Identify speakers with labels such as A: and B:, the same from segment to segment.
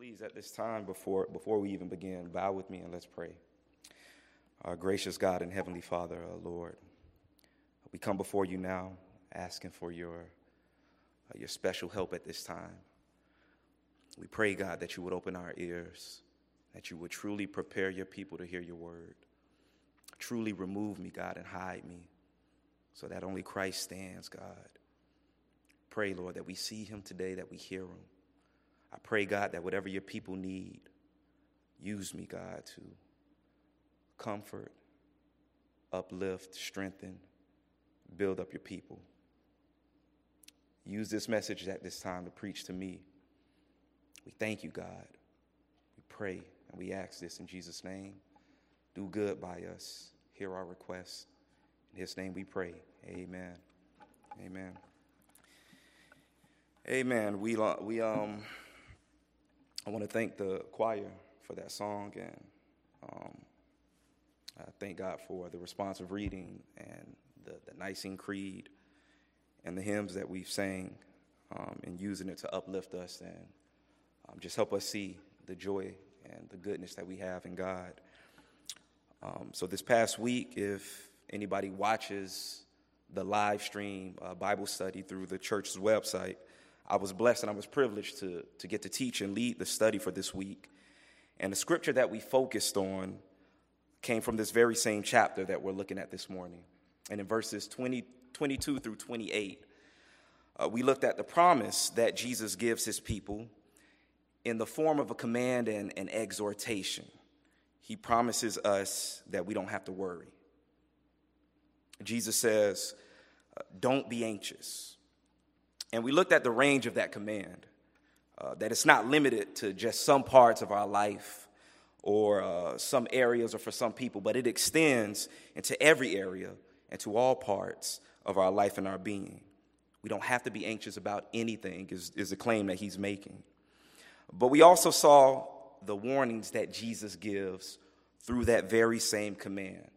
A: please, at this time, before, before we even begin, bow with me and let's pray. Our gracious God and Heavenly Father, our Lord, we come before you now asking for your, uh, your special help at this time. We pray, God, that you would open our ears, that you would truly prepare your people to hear your word. Truly remove me, God, and hide me so that only Christ stands, God. Pray, Lord, that we see him today, that we hear him. I pray, God, that whatever your people need, use me, God, to comfort, uplift, strengthen, build up your people. Use this message at this time to preach to me. We thank you, God. We pray and we ask this in Jesus' name. Do good by us. Hear our requests. In his name we pray. Amen. Amen. Amen. We, we um I want to thank the choir for that song, and um, I thank God for the responsive reading and the, the Nicene Creed and the hymns that we've sang um, and using it to uplift us and um, just help us see the joy and the goodness that we have in God. Um, so, this past week, if anybody watches the live stream uh, Bible study through the church's website, I was blessed and I was privileged to, to get to teach and lead the study for this week. And the scripture that we focused on came from this very same chapter that we're looking at this morning. And in verses 20, 22 through 28, uh, we looked at the promise that Jesus gives his people in the form of a command and an exhortation. He promises us that we don't have to worry. Jesus says, uh, Don't be anxious. And we looked at the range of that command, uh, that it's not limited to just some parts of our life or uh, some areas or for some people, but it extends into every area and to all parts of our life and our being. We don't have to be anxious about anything, is, is the claim that he's making. But we also saw the warnings that Jesus gives through that very same command.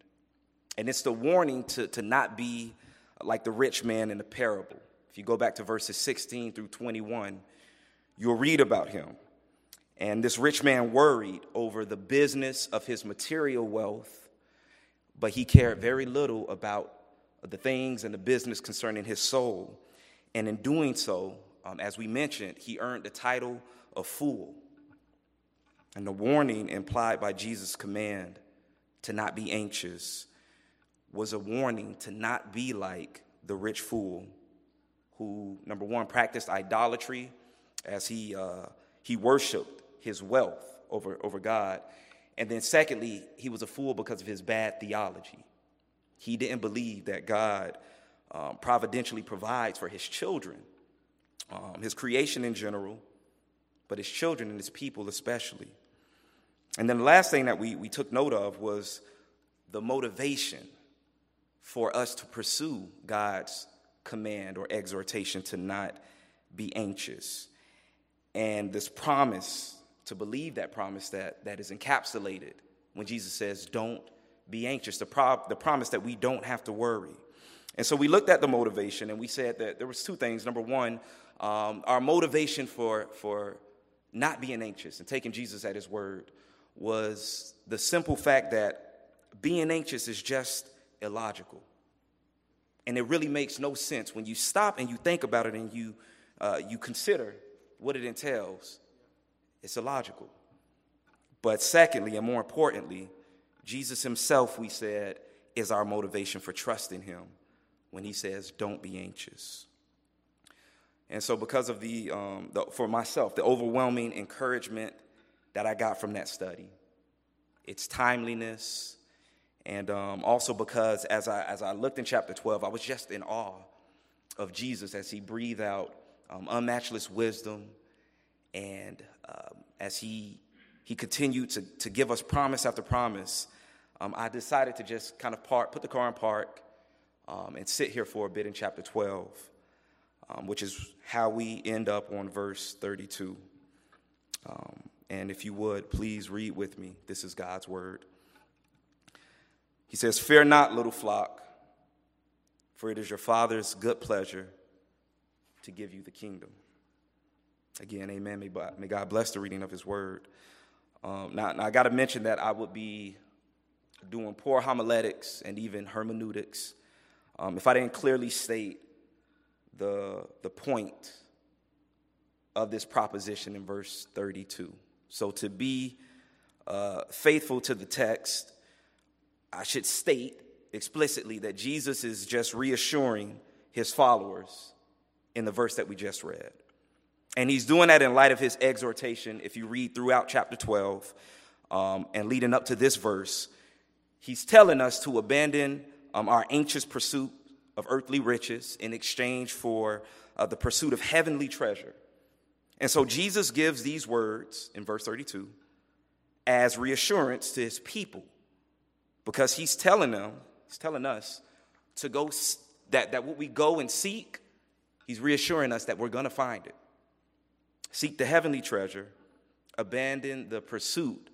A: And it's the warning to, to not be like the rich man in the parable if you go back to verses 16 through 21, you'll read about him. And this rich man worried over the business of his material wealth, but he cared very little about the things and the business concerning his soul. And in doing so, um, as we mentioned, he earned the title of fool. And the warning implied by Jesus' command to not be anxious was a warning to not be like the rich fool who, number one, practiced idolatry as he, uh, he worshiped his wealth over, over God. And then, secondly, he was a fool because of his bad theology. He didn't believe that God um, providentially provides for his children, um, his creation in general, but his children and his people especially. And then the last thing that we, we took note of was the motivation for us to pursue God's command or exhortation to not be anxious. And this promise, to believe that promise that, that is encapsulated when Jesus says, Don't be anxious, the, pro- the promise that we don't have to worry. And so we looked at the motivation and we said that there was two things. Number one, um, our motivation for, for not being anxious and taking Jesus at his word was the simple fact that being anxious is just illogical. And it really makes no sense when you stop and you think about it and you, uh, you consider what it entails. It's illogical. But secondly, and more importantly, Jesus himself, we said, is our motivation for trusting him when he says, Don't be anxious. And so, because of the, um, the, for myself, the overwhelming encouragement that I got from that study, its timeliness, and um, also because as I, as I looked in chapter 12, I was just in awe of Jesus as he breathed out um, unmatchless wisdom and um, as he, he continued to, to give us promise after promise. Um, I decided to just kind of park, put the car in park um, and sit here for a bit in chapter 12, um, which is how we end up on verse 32. and if you would, please read with me. This is God's word. He says, Fear not, little flock, for it is your Father's good pleasure to give you the kingdom. Again, amen. May, God bless the reading of his word. Um, now, now, I got to mention that I would be doing poor homiletics and even hermeneutics um, if I didn't clearly state the, the point of this proposition in verse 32. So, to be uh, faithful to the text, I should state explicitly that Jesus is just reassuring his followers in the verse that we just read. And he's doing that in light of his exhortation. If you read throughout chapter 12 um, and leading up to this verse, he's telling us to abandon um, our anxious pursuit of earthly riches in exchange for uh, the pursuit of heavenly treasure. And so Jesus gives these words in verse 32 as reassurance to his people because he's telling them, he's telling us to go, that, that what we go and seek, he's reassuring us that we're going to find it. Seek the heavenly treasure, abandon the pursuit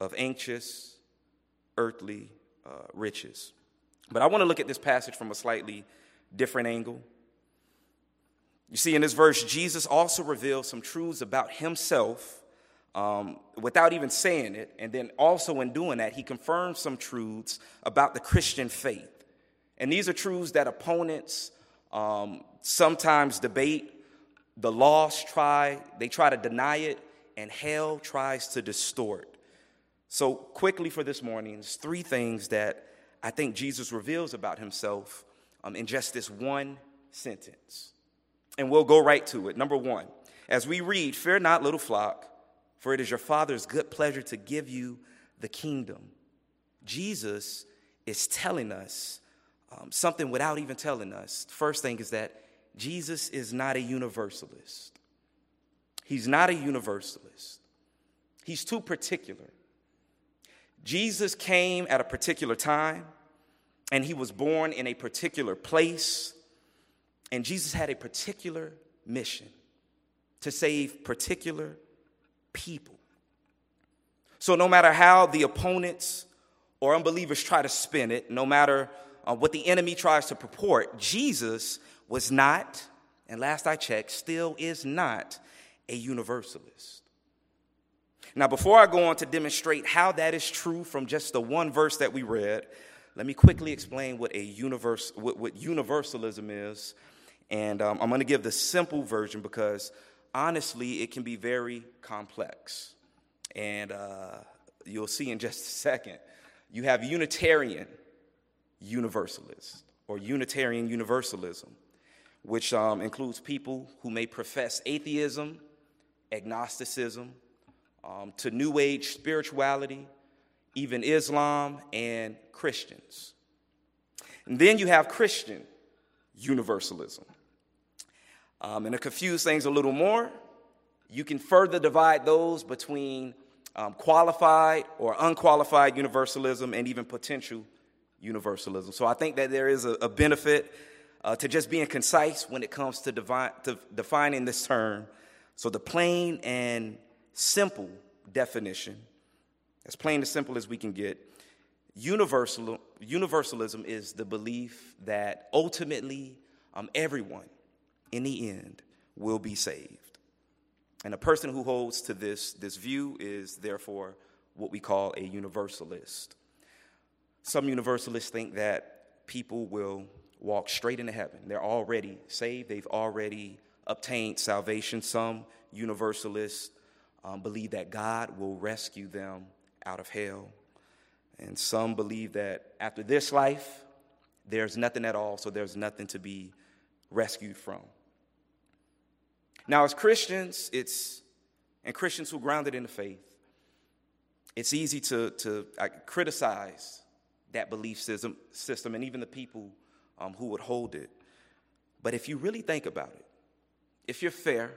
A: of anxious, earthly uh, riches. But I want to look at this passage from a slightly different angle. You see, in this verse, Jesus also reveals some truths about himself um, without even saying it. And then also in doing that, he confirms some truths about the Christian faith. And these are truths that opponents um, sometimes debate the lost try, they try to deny it, and hell tries to distort. So, quickly for this morning, there's three things that I think Jesus reveals about himself um, in just this one sentence. And we'll go right to it. Number one, as we read, Fear not, little flock, for it is your Father's good pleasure to give you the kingdom. Jesus is telling us um, something without even telling us. First thing is that Jesus is not a universalist. He's not a universalist. He's too particular. Jesus came at a particular time, and he was born in a particular place, and Jesus had a particular mission to save particular people. So, no matter how the opponents or unbelievers try to spin it, no matter uh, what the enemy tries to purport, Jesus was not, and last I checked, still is not a universalist. Now, before I go on to demonstrate how that is true from just the one verse that we read, let me quickly explain what a universe, what, what universalism is. And um, I'm going to give the simple version because honestly, it can be very complex. And uh, you'll see in just a second. You have Unitarian Universalist or Unitarian Universalism which um, includes people who may profess atheism, agnosticism, um, to New Age spirituality, even Islam and Christians. And then you have Christian universalism. Um, and to confuse things a little more, you can further divide those between um, qualified or unqualified universalism and even potential universalism. So I think that there is a, a benefit uh, to just being concise when it comes to, divine, to defining this term. So, the plain and simple definition, as plain and simple as we can get, universal, universalism is the belief that ultimately um, everyone in the end will be saved. And a person who holds to this, this view is therefore what we call a universalist. Some universalists think that people will walk straight into heaven. They're already saved, they've already obtained salvation. Some universalists um, believe that God will rescue them out of hell. And some believe that after this life, there's nothing at all, so there's nothing to be rescued from. Now, as Christians, it's, and Christians who are grounded in the faith, it's easy to, to criticize that belief system, system and even the people um, who would hold it. But if you really think about it, if you're fair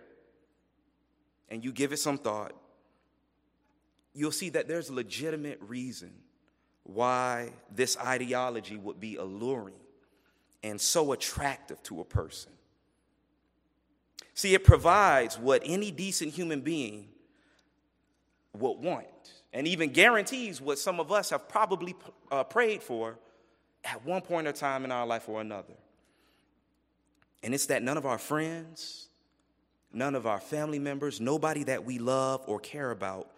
A: and you give it some thought, you'll see that there's legitimate reason why this ideology would be alluring and so attractive to a person. See, it provides what any decent human being would want, and even guarantees what some of us have probably uh, prayed for at one point in time in our life or another. And it's that none of our friends none of our family members, nobody that we love or care about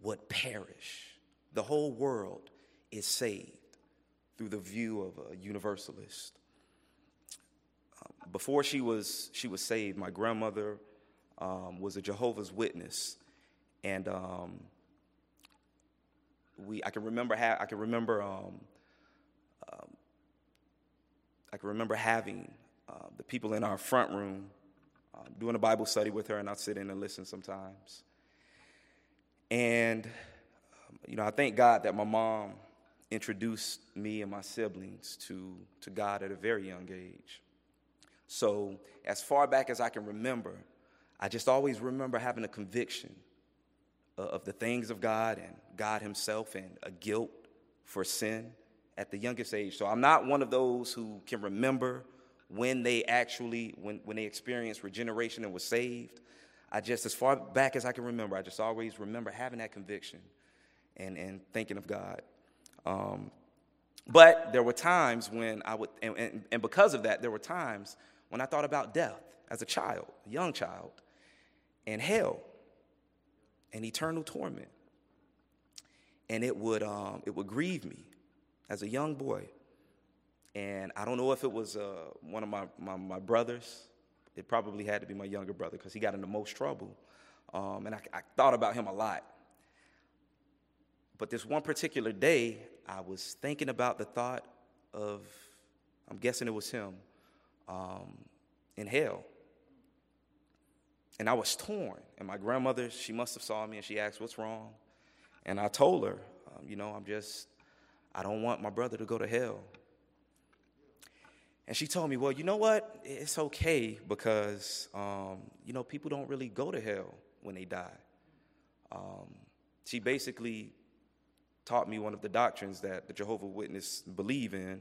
A: would perish. The whole world is saved through the view of a universalist. Before she was, she was saved, my grandmother um, was a Jehovah's Witness. And um, we, I can remember, ha- I can remember, um, um, I can remember having uh, the people in our front room um, doing a Bible study with her, and I'd sit in and listen sometimes. And, um, you know, I thank God that my mom introduced me and my siblings to, to God at a very young age. So, as far back as I can remember, I just always remember having a conviction of the things of God and God Himself and a guilt for sin at the youngest age. So I'm not one of those who can remember when they actually, when, when they experienced regeneration and was saved. I just, as far back as I can remember, I just always remember having that conviction and, and thinking of God. Um, but there were times when I would, and, and, and because of that, there were times when I thought about death as a child, a young child, and hell and eternal torment. And it would, um, it would grieve me as a young boy. And I don't know if it was uh, one of my, my, my, brothers. It probably had to be my younger brother because he got in the most trouble. Um, and I, I thought about him a lot. But this one particular day, I was thinking about the thought of, I'm guessing it was him, um, in hell. And I was torn. And my grandmother, she must have saw me and she asked, What's wrong? And I told her, um, You know, I'm just, I don't want my brother to go to hell. And she told me, Well, you know what? It's okay because, um, you know, people don't really go to hell when they die. Um, she basically taught me one of the doctrines that the Jehovah Witness believe in,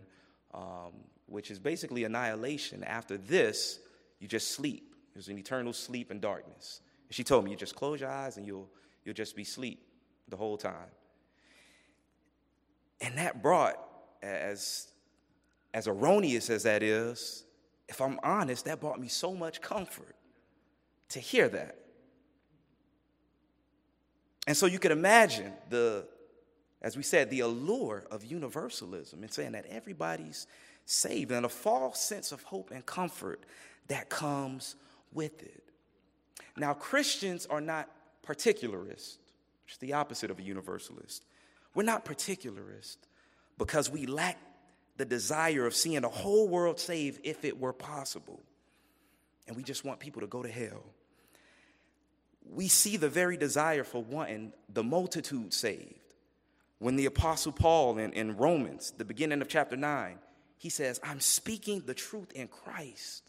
A: um, which is basically annihilation. After this, you just sleep. There's an eternal sleep and darkness. And she told me, you just close your eyes and you'll, you'll just be asleep the whole time. And that brought, as, as erroneous as that is, if I'm honest, that brought me so much comfort to hear that. And so you can imagine the, as we said, the allure of universalism and saying that everybody's saved and a false sense of hope and comfort that comes with it. Now, Christians are not particularist, which is the opposite of a universalist. We're not particularist because we lack the desire of seeing the whole world saved if it were possible. And we just want people to go to hell. We see the very desire for wanting the multitude saved. When the Apostle Paul in, in Romans, the beginning of chapter 9, he says, I'm speaking the truth in Christ.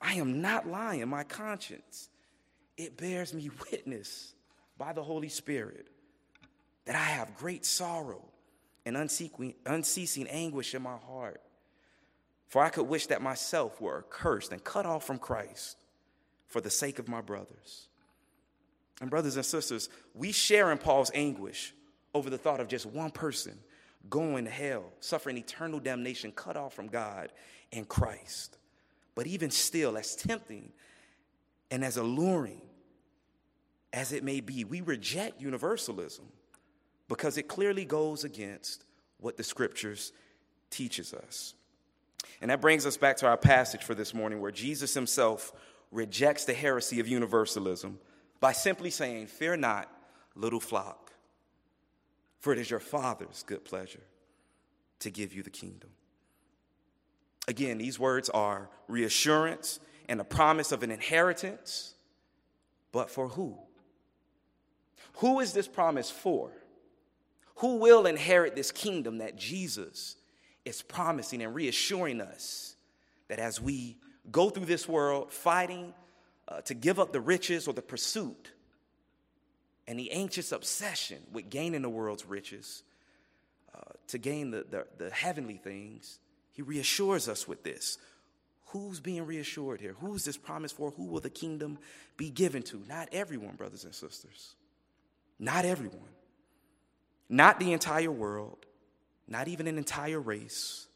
A: I am not lying. My conscience, it bears me witness by the Holy Spirit that I have great sorrow and unceasing anguish in my heart. For I could wish that myself were accursed and cut off from Christ for the sake of my brothers. And, brothers and sisters, we share in Paul's anguish over the thought of just one person going to hell, suffering eternal damnation, cut off from God and Christ. But even still, as tempting and as alluring as it may be, we reject universalism because it clearly goes against what the scriptures teaches us. And that brings us back to our passage for this morning where Jesus himself rejects the heresy of universalism by simply saying, Fear not, little flock, for it is your Father's good pleasure to give you the kingdom. Again, these words are reassurance and a promise of an inheritance, but for who? Who is this promise for? Who will inherit this kingdom that Jesus is promising and reassuring us that as we go through this world fighting uh, to give up the riches or the pursuit and the anxious obsession with gaining the world's riches, uh, to gain the, the, the heavenly things, he reassures us with this. Who's being reassured here? Who's this promise for? Who will the kingdom be given to? Not everyone, brothers and sisters. Not everyone. Not the entire world. Not even an entire race.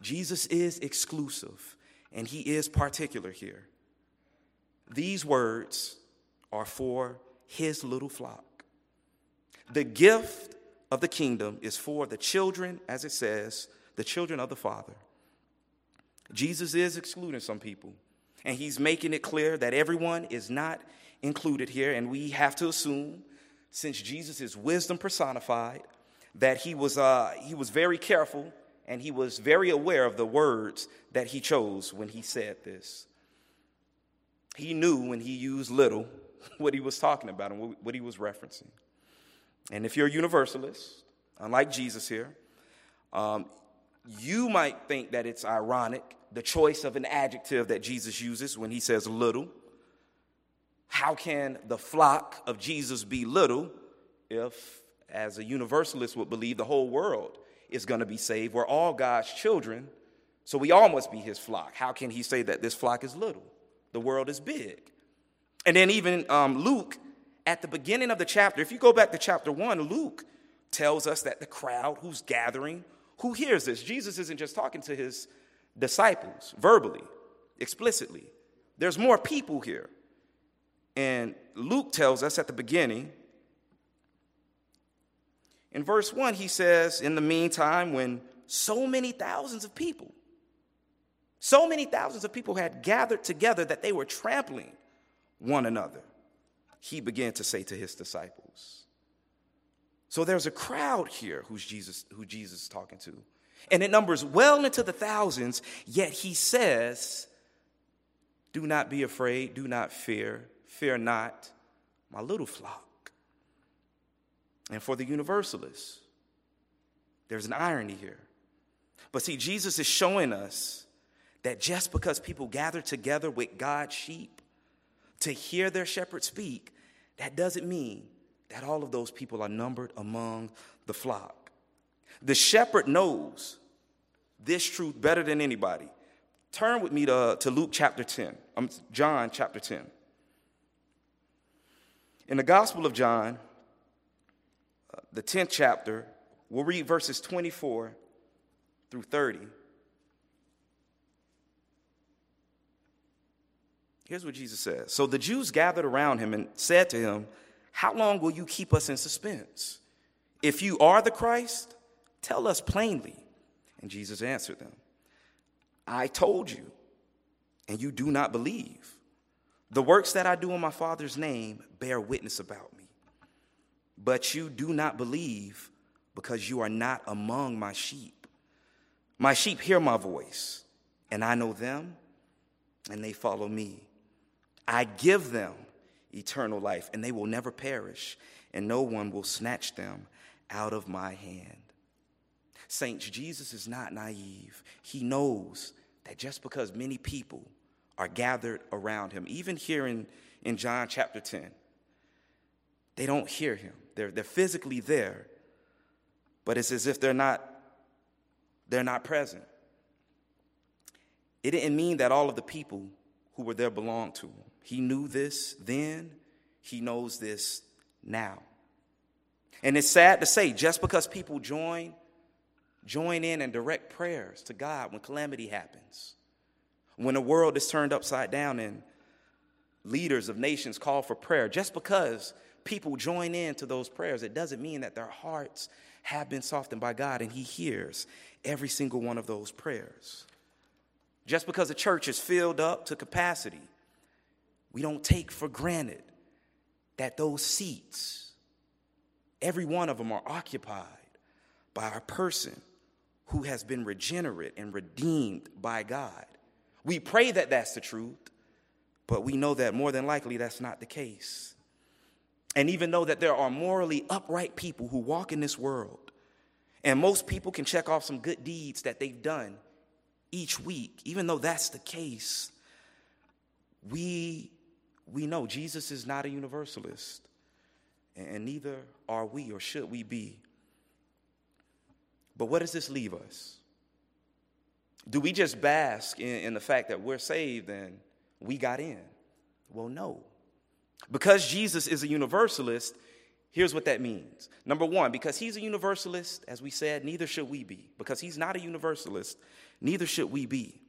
A: Jesus is exclusive, and he is particular here. These words are for his little flock. The gift of the kingdom is for the children, as it says, the children of the Father. Jesus is excluding some people, and he's making it clear that everyone is not included here, and we have to assume, since Jesus is wisdom personified, that he was, uh, he was very careful and he was very aware of the words that he chose when he said this. He knew when he used little what he was talking about and what he was referencing. And if you're a universalist, unlike Jesus here, um, you might think that it's ironic the choice of an adjective that Jesus uses when he says little. How can the flock of Jesus be little if, as a universalist would believe, the whole world is going to be saved? We're all God's children, so we all must be his flock. How can he say that this flock is little? The world is big. And then, even um, Luke, at the beginning of the chapter, if you go back to chapter one, Luke tells us that the crowd who's gathering, who hears this, Jesus isn't just talking to his disciples verbally, explicitly. There's more people here. And Luke tells us at the beginning, in verse 1, he says, In the meantime, when so many thousands of people, so many thousands of people had gathered together that they were trampling one another, he began to say to his disciples. So there's a crowd here who's Jesus, who Jesus is talking to. And it numbers well into the thousands, yet he says, Do not be afraid, do not fear, fear not, my little flock. And for the universalists, there's an irony here. But see, Jesus is showing us that just because people gather together with God's sheep to hear their shepherd speak, that doesn't mean that all of those people are numbered among the flock. The shepherd knows this truth better than anybody. Turn with me to, to Luke chapter 10, um, John chapter 10. In the Gospel of John, uh, the 10th chapter, we'll read verses 24 through 30. Here's what Jesus says. So the Jews gathered around him and said to him, How long will you keep us in suspense? If you are the Christ, tell us plainly. And Jesus answered them, I told you, and you do not believe. The works that I do in my Father's name bear witness about me. But you do not believe because you are not among my sheep. My sheep hear my voice, and I know them, and they follow me. I give them eternal life, and they will never perish, and no one will snatch them out of my hand. Saints, Jesus is not naive. He knows that just because many people are gathered around him, even here in, in John chapter 10, they don't hear him. They're, they're physically there, but it's as if they're not, they're not present. It didn't mean that all of the people who were there belonged to him. He knew this then, he knows this now. And it's sad to say, just because people join, join in and direct prayers to God when calamity happens, when the world is turned upside down and leaders of nations call for prayer, just because people join in to those prayers, it doesn't mean that their hearts have been softened by God and He hears every single one of those prayers. Just because the church is filled up to capacity we don't take for granted that those seats, every one of them, are occupied by a person who has been regenerate and redeemed by God. We pray that that's the truth, but we know that more than likely that's not the case. And even though that there are morally upright people who walk in this world, and most people can check off some good deeds that they've done each week, even though that's the case, we we know Jesus is not a universalist, and neither are we or should we be. But what does this leave us? Do we just bask in, in, the fact that we're saved and we got in? Well, no. Because Jesus is a universalist, here's what that means. Number one, because he's a universalist, as we said, neither should we be. Because he's not a universalist, neither should we be.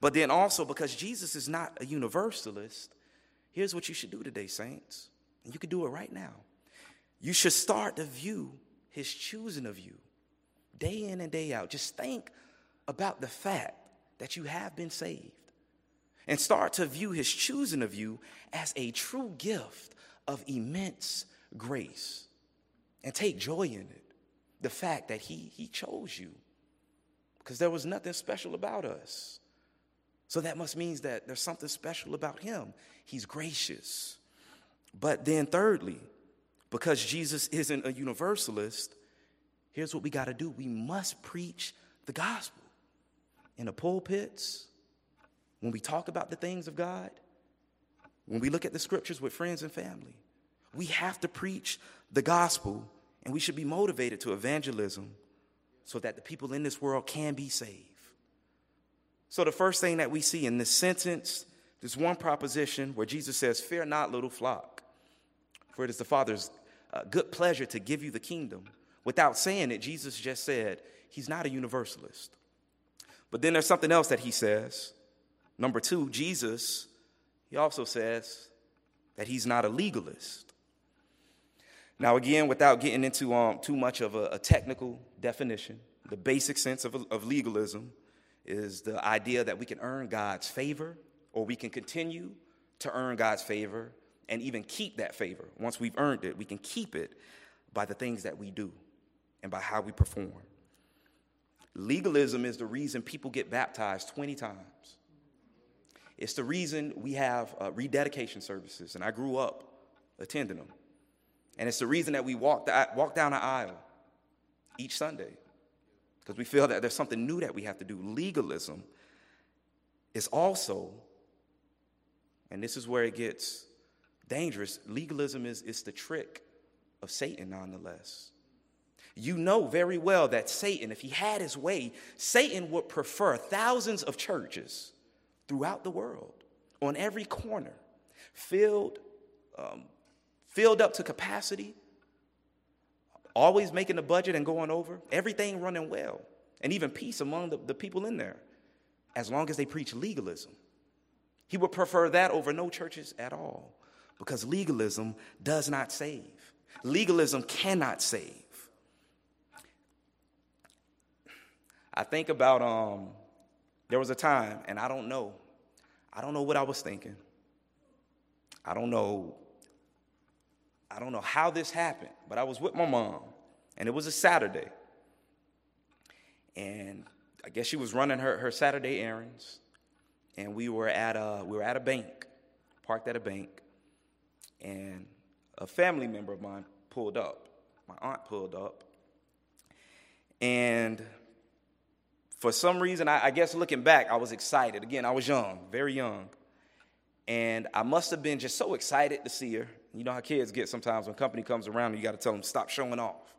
A: But then also, because Jesus is not a universalist, Here's what you should do today, saints. And you can do it right now. You should start to view his choosing of you day in and day out. Just think about the fact that you have been saved and start to view his choosing of you as a true gift of immense grace and take joy in it. The fact that he, he chose you because there was nothing special about us. So that must mean that there's something special about him. He's gracious. But then, thirdly, because Jesus isn't a universalist, here's what we got to do we must preach the gospel in the pulpits, when we talk about the things of God, when we look at the scriptures with friends and family. We have to preach the gospel, and we should be motivated to evangelism so that the people in this world can be saved. So, the first thing that we see in this sentence, there's one proposition where Jesus says, Fear not, little flock, for it is the Father's uh, good pleasure to give you the kingdom. Without saying it, Jesus just said, He's not a universalist. But then there's something else that He says. Number two, Jesus, He also says that He's not a legalist. Now, again, without getting into um, too much of a, a, technical definition, the basic sense of, of legalism is the idea that we can earn God's favor or we can continue to earn God's favor and even keep that favor. Once we've earned it, we can keep it by the things that we do and by how we perform. Legalism is the reason people get baptized 20 times. It's the reason we have uh, rededication services, and I grew up attending them. And it's the reason that we walk, the, walk down the aisle each Sunday because we feel that there's something new that we have to do. Legalism is also, and this is where it gets dangerous, legalism is, is the trick of Satan, nonetheless. You know very well that Satan, if he had his way, Satan would prefer thousands of churches throughout the world, on every corner, filled um, filled up to capacity, always making the budget and going over, everything running well, and even peace among the, the people in there, as long as they preach legalism. He would prefer that over no churches at all because legalism does not save. Legalism cannot save. I think about um, there was a time, and I don't know, I don't know what I was thinking. I don't know I don't know how this happened, but I was with my mom, and it was a Saturday. And I guess she was running her, her Saturday errands, and we were at a we were at a bank, parked at a bank, and a family member of mine pulled up. My aunt pulled up, and for some reason, I, I guess looking back, I was excited. Again, I was young, very young, and I must have been just so excited to see her you know how kids get sometimes when company comes around, you got to tell them stop showing off.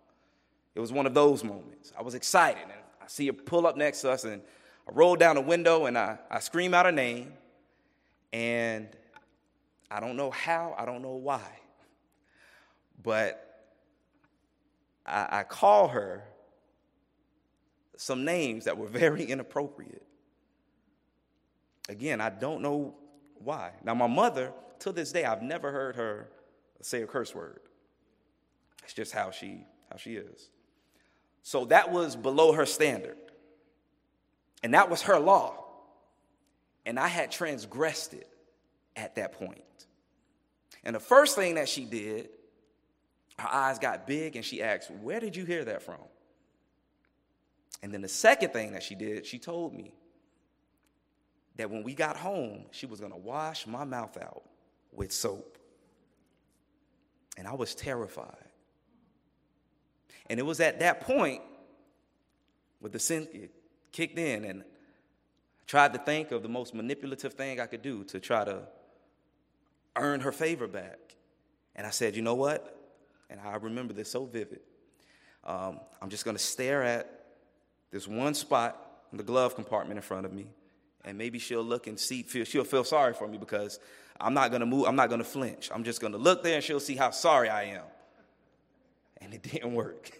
A: It was one of those moments. I was excited, and I see her pull up next to us, and I roll down the window and I, I scream out her name, and I don't know how, I don't know why, but I, I call her some names that were very inappropriate. Again, I don't know why. Now, my mother, to this day, I've never heard her say a curse word. It's just how she how she is. So that was below her standard. And that was her law. And I had transgressed it at that point. And the first thing that she did, her eyes got big and she asked, Where did you hear that from? And then the second thing that she did, she told me that when we got home, she was gonna wash my mouth out with soap. And I was terrified. And it was at that point where the sin kicked in and I tried to think of the most manipulative thing I could do to try to earn her favor back. And I said, you know what? And I remember this so vivid. Um, I'm just going to stare at this one spot in the glove compartment in front of me, and maybe she'll look and see, feel, she'll feel sorry for me because I'm not going to move. I'm not going to flinch. I'm just going to look there and she'll see how sorry I am. And it didn't work.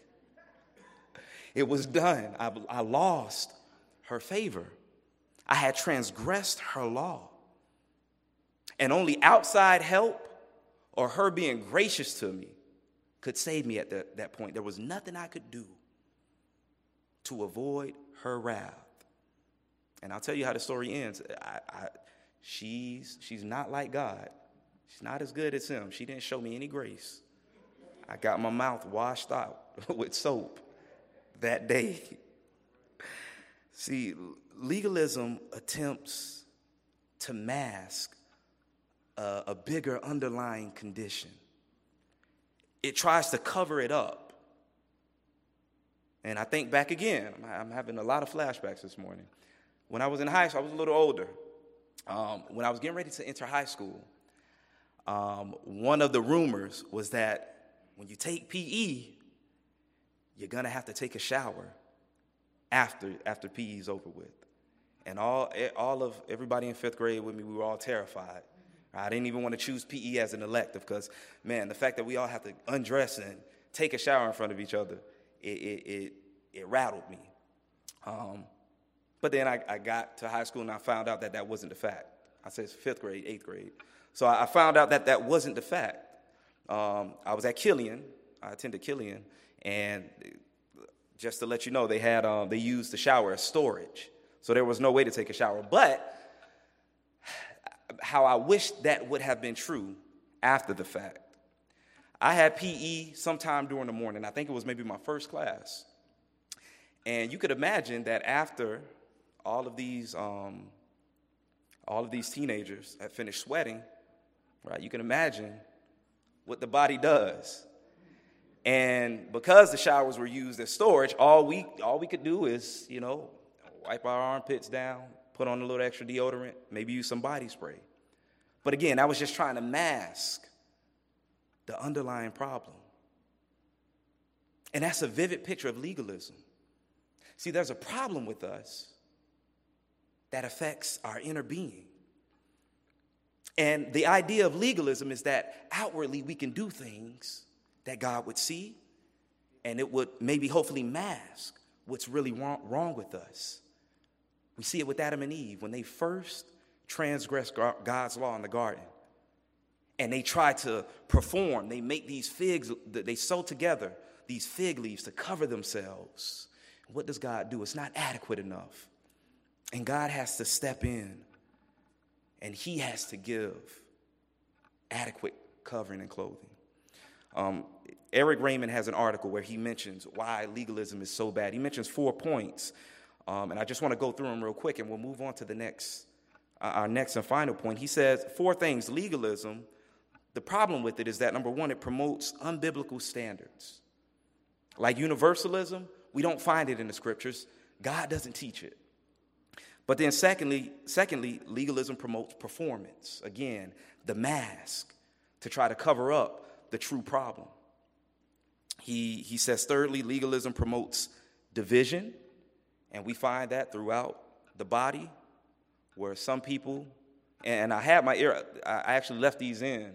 A: It was done. I, I lost her favor. I had transgressed her law. And only outside help or her being gracious to me could save me at the, that point. There was nothing I could do to avoid her wrath. And I'll tell you how the story ends. I, I, she's, she's not like God. She's not as good as him. She didn't show me any grace. I got my mouth washed out with soap that day. See, legalism attempts to mask a, a, bigger underlying condition, it tries to cover it up. And I think back again, I'm having a lot of flashbacks this morning. When I was in high school, I was a little older. Um, when I was getting ready to enter high school, um, one of the rumors was that when you take PE, you're gonna have to take a shower after after PE is over with. And all all of everybody in fifth grade with me, we were all terrified. I didn't even want to choose PE as an elective because, man, the fact that we all have to undress and take a shower in front of each other, it it it, it rattled me. Um, but then I, I got to high school and I found out that that wasn't the fact. I said fifth grade, eighth grade. So I found out that that wasn't the fact. Um, I was at Killian. I attended Killian, and just to let you know, they had um, they used the shower as storage, so there was no way to take a shower. But how I wish that would have been true after the fact. I had PE sometime during the morning. I think it was maybe my first class, and you could imagine that after all of these um, all of these teenagers had finished sweating, right? You can imagine what the body does. And because the showers were used as storage, all we all we could do is, you know, wipe our armpits down, put on a little extra deodorant, maybe use some body spray. But again, I was just trying to mask the underlying problem. And that's a vivid picture of legalism. See, there's a problem with us that affects our inner being. And the idea of legalism is that outwardly we can do things that God would see, and it would maybe hopefully mask what's really wrong, with us. We see it with Adam and Eve when they first transgressed God's law in the garden. And they try to perform, they make these figs, they sew together these fig leaves to cover themselves. What does God do? It's not adequate enough. And God has to step in and He has to give adequate covering and clothing. Um, Erik Raymond has an article where he mentions why legalism is so bad. He mentions four points, um, and I just want to go through them real quick, and we'll move on to the next, uh, our next and final point. He says four things. Legalism, the problem with it is that number one, it promotes unbiblical standards. Like universalism, we don't find it in the scriptures. God doesn't teach it. But then secondly, secondly, legalism promotes performance. Again, the mask to try to cover up the true problem. He, he says, thirdly, legalism promotes division, and we find that throughout the body, where some people, and I had my ear, I actually left these in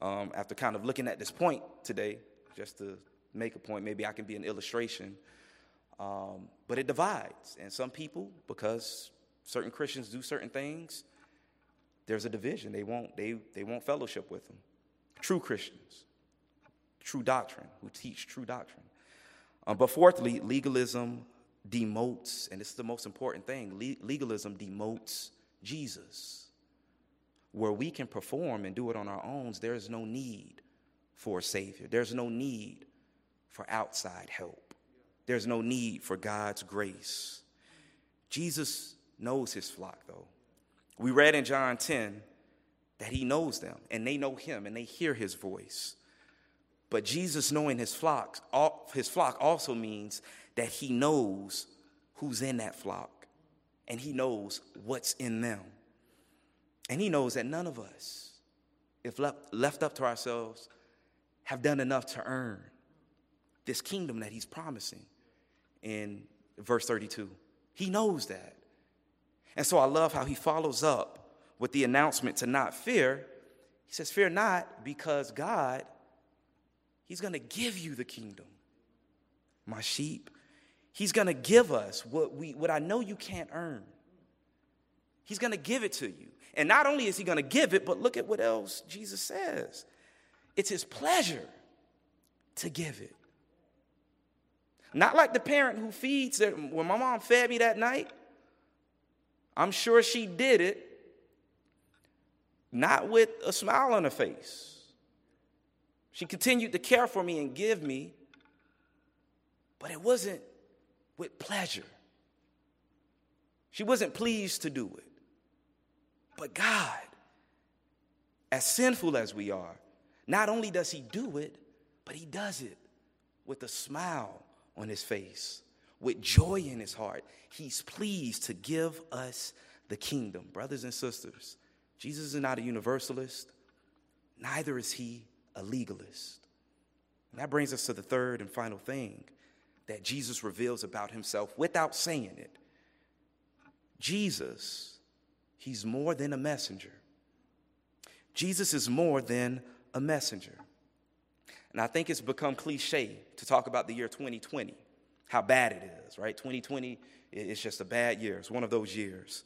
A: um, after kind of looking at this point today, just to make a point. Maybe I can be an illustration. Um, but it divides, and some people, because certain Christians do certain things, there's a division. They won't, they, they won't fellowship with them. True Christians, true doctrine, who teach true doctrine. Um, but fourthly, legalism demotes, and this is the most important thing le- legalism demotes Jesus. Where we can perform and do it on our own, there is no need for a Savior. There's no need for outside help. There's no need for God's grace. Jesus knows his flock, though. We read in John 10 that he knows them and they know him and they hear his voice. But Jesus knowing his flock, his flock also means that he knows who's in that flock and he knows what's in them. And he knows that none of us, if left, left up to ourselves, have done enough to earn this kingdom that he's promising in verse 32. He knows that. And so I love how he follows up with the announcement to not fear. He says, Fear not, because God, He's going to give you the kingdom, my sheep. He's going to give us what, we, what I know you can't earn. He's going to give it to you. And not only is he going to give it, but look at what else Jesus says it's his pleasure to give it. Not like the parent who feeds it. When my mom fed me that night, I'm sure she did it not with a smile on her face. She continued to care for me and give me, but it wasn't with pleasure. She wasn't pleased to do it. But God, as sinful as we are, not only does He do it, but He does it with a smile on His face, with joy in His heart. He's pleased to give us the kingdom. Brothers and sisters, Jesus is not a universalist, neither is He a legalist. And that brings us to the third and final thing that Jesus reveals about Himself without saying it. Jesus He's more than a messenger. Jesus is more than a messenger. And I think it's become cliche to talk about the year 2020, how bad it is, right? 2020 is just a bad year. It's one of those years.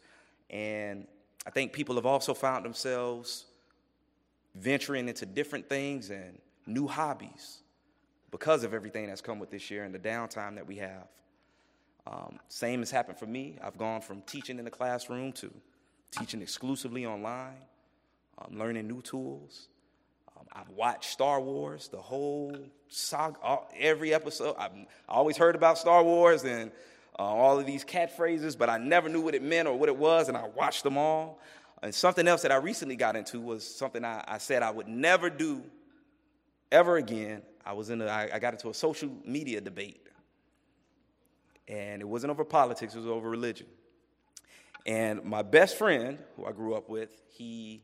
A: And I think people have also found themselves venturing into different things and new hobbies because of everything that's come with this year and the downtime that we have. Um, same has happened for me. I've gone from teaching in the classroom to teaching exclusively online, um, learning new tools. I've watched Star Wars, the whole saga, every episode. I've, I always heard about Star Wars and uh, all of these catchphrases, but I never knew what it meant or what it was, and I watched them all. And something else that I recently got into was something I, I said I would never do ever again. I was in a, I, I got into a social media debate, and it wasn't over politics; it was over religion. And my best friend, who I grew up with, he,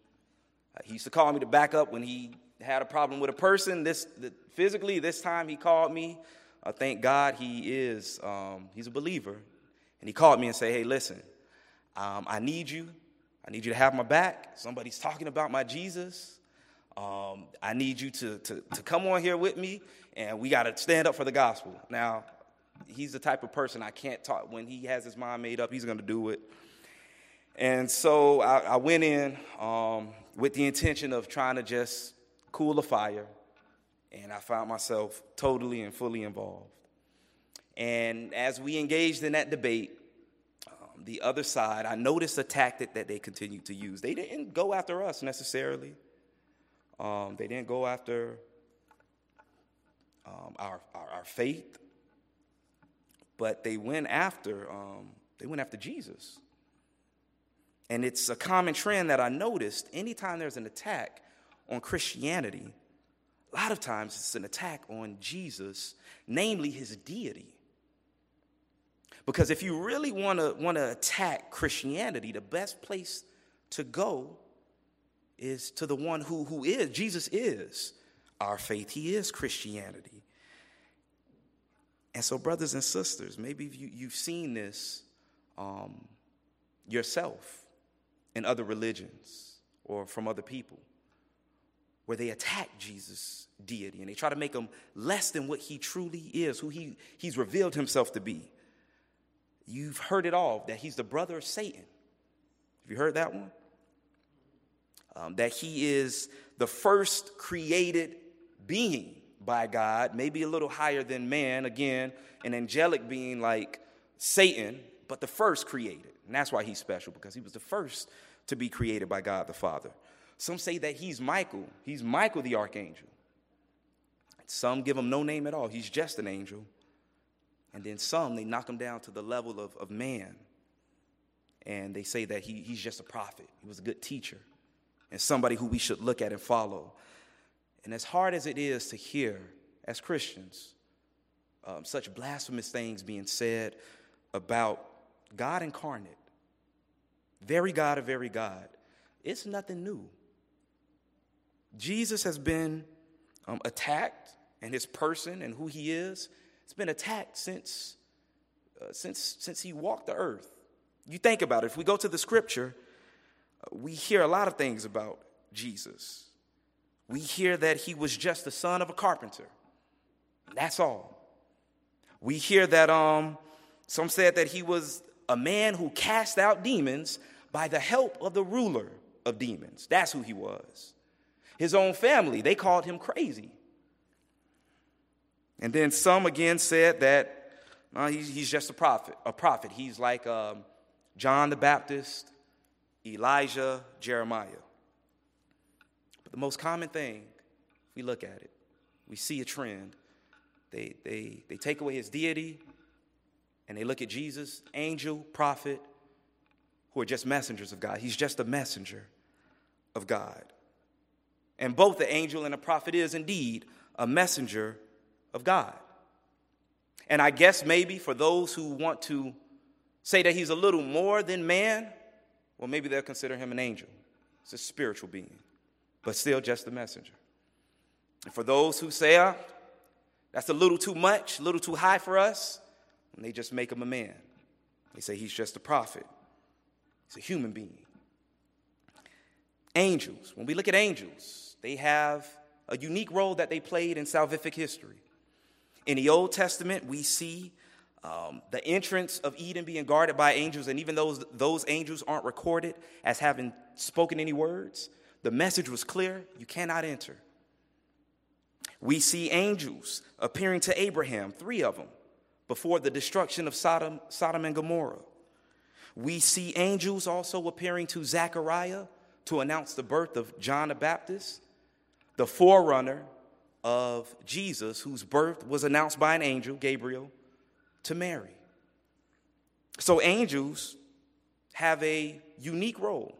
A: he used to call me to back up when he had a problem with a person. This the, physically, this time he called me. Uh, thank God he is um, he's a believer, and he called me and said, "Hey, listen, um, I need you. I need you to have my back. Somebody's talking about my Jesus. Um, I need you to, to to come on here with me, and we got to stand up for the gospel." Now, he's the type of person I can't talk when he has his mind made up. He's going to do it. And so I, I went in um, with the intention of trying to just cool the fire, and I found myself totally and fully involved. And as we engaged in that debate, um, the other side, I noticed a tactic that they continued to use. They didn't go after us necessarily. Um, they didn't go after um, our, our, our, faith, but they went after um, they went after Jesus. And it's a common trend that I noticed anytime there's an attack on Christianity, a lot of times it's an attack on Jesus, namely his deity. Because if you really want to want to attack Christianity, the best place to go is to the one who, who is, Jesus is our faith. He is Christianity. And so, brothers and sisters, maybe you, you've seen this um, yourself in other religions or from other people where they attack Jesus' deity and they try to make him less than what he truly is, who he, he's revealed himself to be. You've heard it all that he's the brother of Satan. Have you heard that one? Um, that he is the first created being by God, maybe a little higher than man, again, an angelic being like Satan, but the first created. And that's why he's special, because he was the first to be created by God the Father. Some say that he's Michael. He's Michael the archangel. Some give him no name at all. He's just an angel. And then some, they knock him down to the level of, of man. And they say that he, he's just a prophet. He was a good teacher and somebody who we should look at and follow. And as hard as it is to hear as Christians um, such blasphemous things being said about God incarnate, very God of very God. It's nothing new. Jesus has been um, attacked, and his person and who he is, it's been attacked since, uh, since, since he walked the earth. You think about it, if we go to the scripture, uh, we hear a lot of things about Jesus. We hear that he was just the son of a carpenter. That's all. We hear that um, some said that he was a man who cast out demons by the help of the ruler of demons. That's who he was. His own family, they called him crazy. And then some again said that uh, he's, he's, just a prophet. A prophet. He's like um, John the Baptist, Elijah, Jeremiah. But the most common thing, if we look at it, we see a trend. They, they, they take away his deity and they look at Jesus, angel, prophet, who are just messengers of God. He's just a messenger of God. And both the angel and the prophet is indeed a messenger of God. And I guess maybe for those who want to say that he's a little more than man, well, maybe they'll consider him an angel. It's a spiritual being, but still just a messenger. And for those who say, oh, that's a little too much, a little too high for us, and they just make him a man. They say he's just a prophet, he's a human being. Angels, when we look at angels, they have a unique role that they played in salvific history. In the Old Testament, we see um, the entrance of Eden being guarded by angels, and even those those angels aren't recorded as having spoken any words, the message was clear you cannot enter. We see angels appearing to Abraham, three of them, before the destruction of Sodom, Sodom and Gomorrah. We see angels also appearing to Zechariah to announce the birth of John the Baptist, the forerunner of Jesus, whose birth was announced by an angel, Gabriel, to Mary. So, angels have a unique role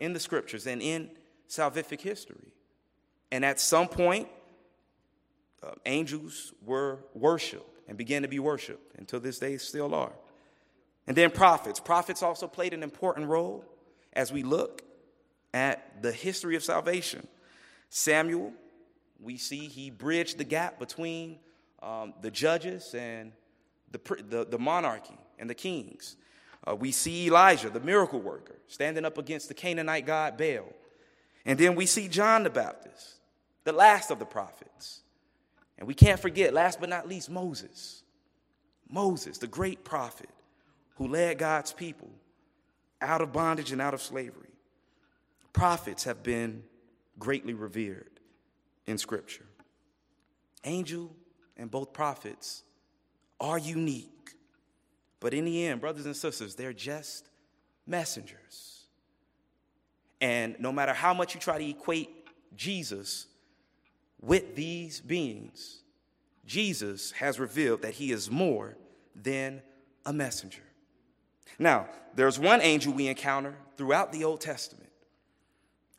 A: in the scriptures and in salvific history. And at some point, uh, angels were worshiped and began to be worshiped. Until this day, still are. And then prophets. Prophets also played an important role as we look at the history of salvation. Samuel, we see he bridged the gap between um, the judges and the, the, the, monarchy and the kings. Uh, we see Elijah, the miracle worker, standing up against the Canaanite god Baal. And then we see John the Baptist, the last of the prophets. And we can't forget, last but not least, Moses. Moses, the great prophet who led God's people out of bondage and out of slavery. Prophets have been greatly revered in Scripture. Angel and both prophets are unique, but in the end, brothers and sisters, they're just messengers. And no matter how much you try to equate Jesus with these beings, Jesus has revealed that he is more than a messenger. Now, there's one angel we encounter throughout the Old Testament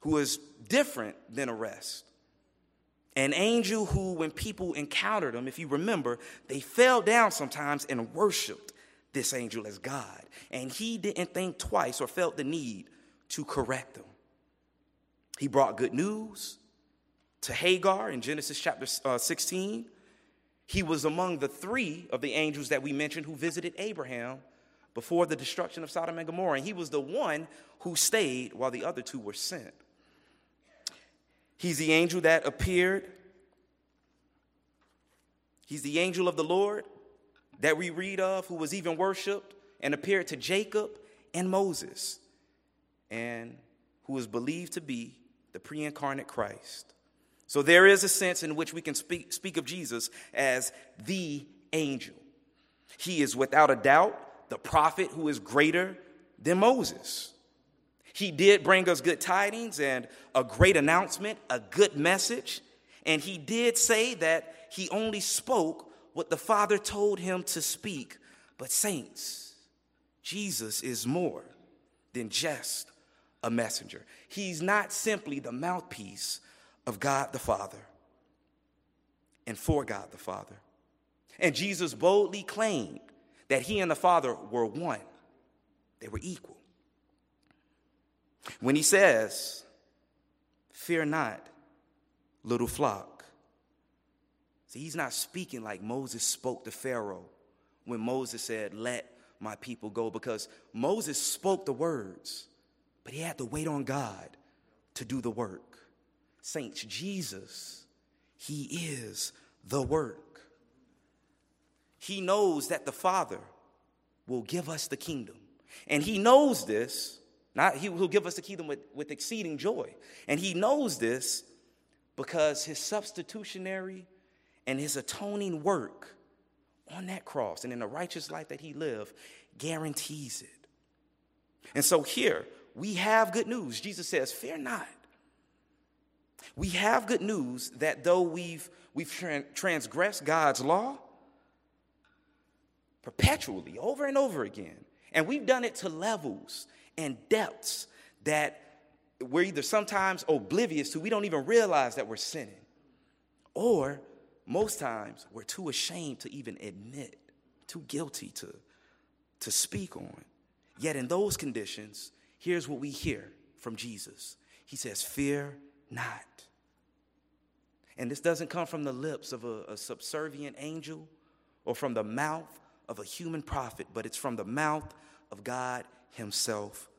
A: who is different than the rest. An angel who, when people encountered him, if you remember, they fell down sometimes and worshiped this angel as God. And he didn't think twice or felt the need to correct them. He brought good news, to Hagar in Genesis chapter uh, 16. He was among the three of the angels that we mentioned who visited Abraham before the destruction of Sodom and Gomorrah. And he was the one who stayed while the other two were sent. He's the angel that appeared. He's the angel of the Lord that we read of, who was even worshiped and appeared to Jacob and Moses, and who was believed to be the pre incarnate Christ. So there is a sense in which we can speak, speak of Jesus as the angel. He is without a doubt the prophet who is greater than Moses. He did bring us good tidings and a great announcement, a good message. And he did say that he only spoke what the Father told him to speak. But, saints, Jesus is more than just a messenger. He's not simply the mouthpiece of God the Father and for God the Father. And Jesus boldly claimed that he and the Father were one, they were equal. When he says, Fear not, little flock. See, he's not speaking like Moses spoke to Pharaoh when Moses said, Let my people go, because Moses spoke the words, but he had to wait on God to do the work. Saints, Jesus, He is the work. He knows that the Father will give us the kingdom. And He knows this Not he will give us the kingdom with, with exceeding joy. And he knows this because his substitutionary and his atoning work on that cross and in the righteous life that he lived guarantees it. And so here we have good news. Jesus says, Fear not. We have good news that though we've, we've transgressed God's law perpetually, over and over again, and we've done it to levels and depths that we're either sometimes oblivious to, we don't even realize that we're sinning, or most times we're too ashamed to even admit, too guilty to, to speak on. Yet in those conditions, here's what we hear from Jesus He says, Fear not. And this doesn't come from the lips of a, a subservient angel or from the mouth of a human prophet, but it's from the mouth of God Himself,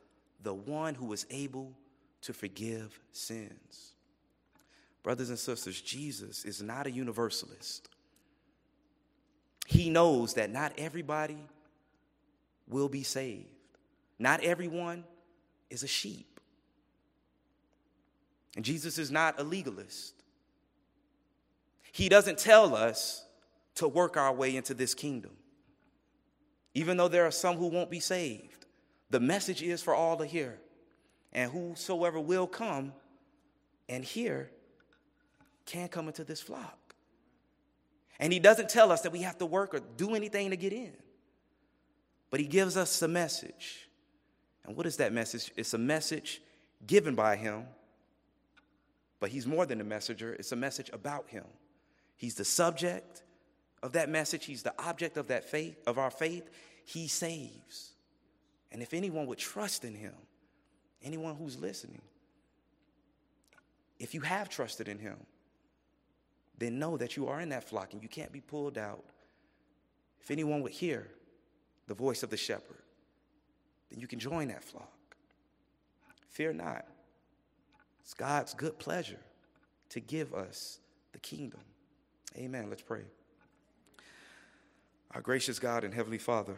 A: the one who is able to forgive sins. Brothers and sisters, Jesus is not a universalist. He knows that not everybody will be saved, not everyone is a sheep. And Jesus is not a legalist. He doesn't tell us to work our way into this kingdom, even though there are some who won't be saved. The message is for all to hear. And whosoever will come and hear can come into this flock. And he doesn't tell us that we have to work or do anything to get in, but he gives us a message. And what is that message? It's a message given by him, but he's more than a messenger, it's a message about him. He's the subject of that message, he's the object of that faith, of our faith. He saves. And if anyone would trust in him, anyone who's listening, if you have trusted in him, then know that you are in that flock and you can't be pulled out. If anyone would hear the voice of the shepherd, then you can join that flock. Fear not. It's God's good pleasure to give us the kingdom. Amen. Let's pray. Our gracious God and Heavenly Father,